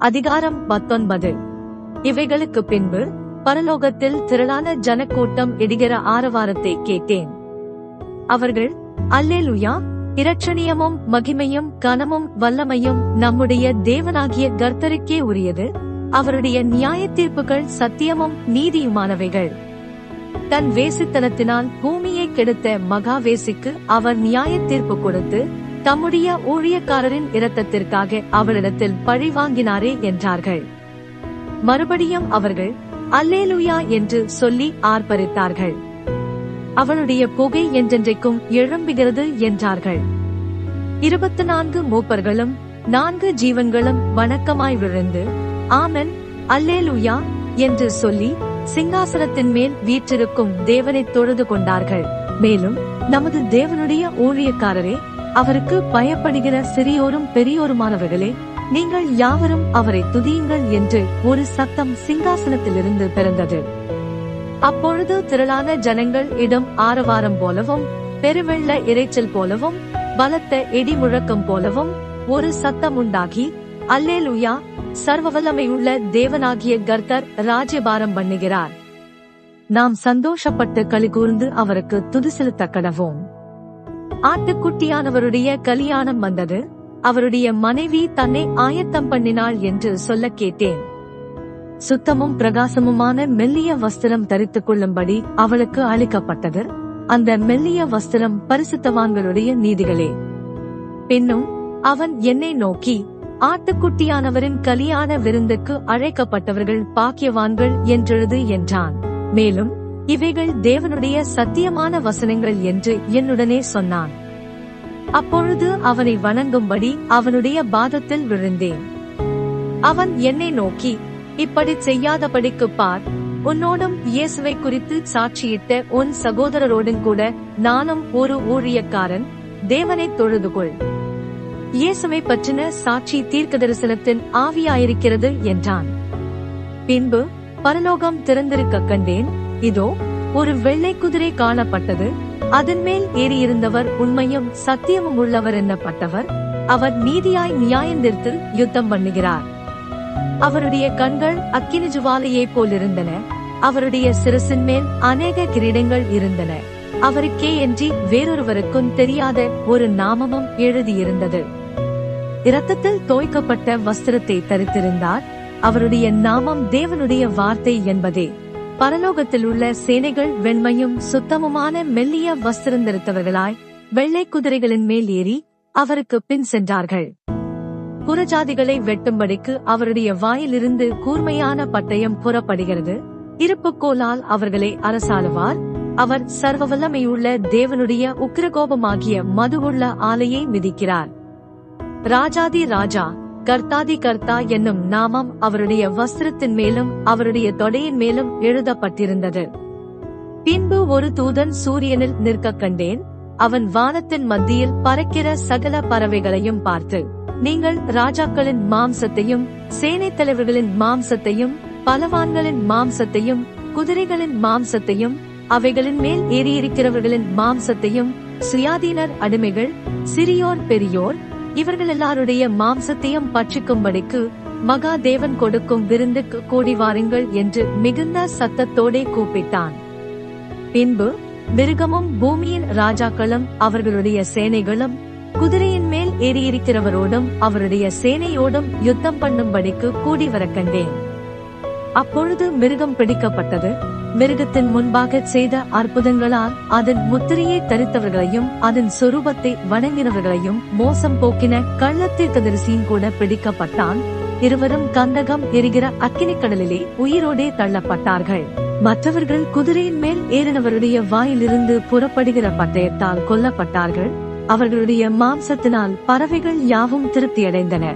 அதிகாரம் பத்தொன்பது. இவைகளுக்கு பின்பு பரலோகத்தில் திரளான ஜனக்கூட்டம் இடுகிற ஆரவாரத்தை கேட்டேன். அவர்கள் அல்லேலுயா! இரட்சணியமும் மகிமையும் கனமும் வல்லமையும் நம்முடைய தேவனாகிய கர்த்தருக்கே உரியது. அவருடைய நியாய தீர்ப்புகள் சத்தியமும் நீதியுமானவைகள். தன் வேசித்தனத்தினால் பூமியை கெடுத்த மகாவேசிக்கு அவர் நியாய தீர்ப்பு கொடுத்து தம்முடைய ஊழியக்காரரின் இரத்தத்திற்காக அவரிடத்தில் பழி வாங்கினாரே என்றார்கள். மறுபடியும் அவர்கள் அல்லேலுயா என்று சொல்லி ஆர்ப்பரித்தார்கள். அவனுடைய புகை என்றென்றைக்கும் எழும்புகிறது என்றார்கள். இருபத்தி நான்கு மூப்பர்களும் நான்கு ஜீவன்களும் வணக்கமாய் விழுந்து ஆமன் அல்லேலுயா என்று சொல்லி சிங்காசனத்தின் மேல் வீற்றிருக்கும் தேவனை தொழுது கொண்டார்கள். மேலும் நமது தேவனுடைய ஊழியக்காரரே அவருக்கு பயப்படுகிற சிறியோரும் பெரியோருமானவர்களே நீங்கள் யாவரும் அவரை துதியுங்கள் என்று ஒரு சத்தம் சிங்காசனத்திலிருந்து பிறந்தது. அப்பொழுது திரளான ஜனங்கள் இடம் ஆரவாரம் போலவும் பெருவெள்ள இறைச்சல் போலவும் பலத்த இடி முழக்கம் போலவும் ஒரு சத்தம் உண்டாகி அல்லேலுயா சர்வவல்லமையுள்ள தேவனாகிய கர்த்தர் ராஜ்யபாரம் பண்ணுகிறார். நாம் சந்தோஷப்பட்டு களிகூர்ந்து அவருக்கு துதி செலுத்தக்கடவோம். ஆட்டுக்குட்டியானவருடைய கலியாணம் வந்தது. அவருடைய மனைவி தன்னை ஆயத்தம் பண்ணினாள் என்று சொல்ல கேட்டேன். சுத்தமும் பிரகாசமுமான மெல்லிய வஸ்திரம் தரித்துக் கொள்ளும்படி அவளுக்கு அளிக்கப்பட்டது. அந்த மெல்லிய வஸ்திரம் பரிசுத்தவான்களுடைய நீதிகளே. பின்னும் அவன் என்னை நோக்கி ஆட்டுக்குட்டியானவரின் கலியான விருந்துக்கு அழைக்கப்பட்டவர்கள் பாக்கியவான்கள் என்றெழுது என்றான். மேலும் இவைகள் தேவனுடைய சத்தியமான வசனங்கள் என்று என்னுடனே சொன்னான். அப்பொழுது அவனை வணங்கும்படி அவனுடைய பாதத்தில் விழுந்தேன். அவன் என்னை நோக்கி இப்படி செய்யாதபடிக்கு பார் உன்னோடும் இயேசுவை குறித்து சாட்சியிட்ட உன் சகோதரரோடும் கூட நானும் ஒரு ஊழியக்காரன் தேவனை தொழுதுகொள். இயேசுவை பற்றின சாட்சி தீர்க்க தரிசனத்தின் ஆவியாயிருக்கிறது என்றான். பின்பு பரலோகம் திறந்திருக்க கண்டேன் இதோ ஒரு வெள்ளை குதிரை காணப்பட்டது. அதன் மேல் ஏறியிருந்தவர் உண்மையும் சத்தியமும் உள்ளவர் என்னப்பட்டவர். அவர் நீதியாய் நியாயந்திரத்தில் யுத்தம் பண்ணுகிறார். அவருடைய கண்கள் அக்கினி ஜுவாலையைப் போலிருந்தன. அவருடைய சிரசின் மேல் அநேக கிரீடங்கள் இருந்தன. அவருக்கே என்று வேறொருவருக்கும் தெரியாத ஒரு நாமமும் எழுதியிருந்தது. இரத்தத்தில் தோய்க்கப்பட்ட வஸ்திரத்தை தரித்திருந்தார். அவருடைய நாமம் தேவனுடைய வார்த்தை என்பதே. பரலோகத்தில் உள்ள சேனைகள் வெண்மையும் சுத்தமுமான மெல்லிய வஸ்திரந்தரித்தவர்களாய் வெள்ளை குதிரைகளின் மேல் ஏறி அவருக்கு பின் சென்றார்கள். புறஜாதிகளை வெட்டும்படிக்கு அவருடைய வாயிலிருந்து கூர்மையான பட்டயம் புறப்படுகிறது. இருப்புக்கோலால் அவர்களை அரசாளுவார். அவர் சர்வவல்லமையுள்ள தேவனுடைய உக்கிரகோபமாகிய மதுவுள்ள ஆலையை மிதிக்கிறார். ராஜாதி ராஜா கர்த்தாதி கர்த்தா என்னும் நாமம் அவருடைய வஸ்திரத்தின் மேலும் அவருடைய தொடையின் மேலும் எழுதப்பட்டிருந்தது. பின்பு ஒரு தூதன் சூரியனில் நிற்க கண்டேன். அவன் வானத்தின் மத்தியில் பறக்கிற சகல பறவைகளையும் பார்த்து நீங்கள் ராஜாக்களின் மாம்சத்தையும் சேனை தலைவர்களின் மாம்சத்தையும் பலவான்களின் மாம்சத்தையும் குதிரைகளின் மாம்சத்தையும் அவைகளின் மேல் ஏறியிருக்கிறவர்களின் மாம்சத்தையும் சுயாதீனர் அடிமைகள் சிறியோர் பெரியோர் இவர்கள் எல்லாருடைய மாம்சத்தையும் பற்றிக்கும்படிக்கு மகாதேவன் கொடுக்கும் விருந்துக்கு கூடி வாருங்கள் என்று மிகுந்த சத்தத்தோடே கூப்பிட்டான். பின்பு மிருகமும் பூமியின் ராஜாக்களும் அவர்களுடைய சேனைகளும் குதிரையின் மேல் ஏறியிருக்கிறவரோடும் அவருடைய சேனையோடும் யுத்தம் பண்ணும்படிக்கு கூடி வர கண்டேன் அப்பொழுது மிருகம் பிடிக்கப்பட்டது. மிருகத்தின் முன்பாக செய்த அற்புதங்களால் அதன் முத்திரையை தரித்தவர்களையும் அதன் சொரூபத்தை வணங்கினவர்களையும் மோசம் போக்கின கள்ளத்தீர்க்கதரிசியும் கூட பிடிக்கப்பட்டான். இருவரும் கந்தகம் எரிகிற அக்கினி கடலிலே உயிரோடே தள்ளப்பட்டார்கள். மற்றவர்கள் குதிரையின் மேல் ஏறினவருடைய வாயிலிருந்து புறப்படுகிற பட்டயத்தால் கொல்லப்பட்டார்கள். அவர்களுடைய மாம்சத்தினால் பறவைகள் யாவும் திருப்தியடைந்தன.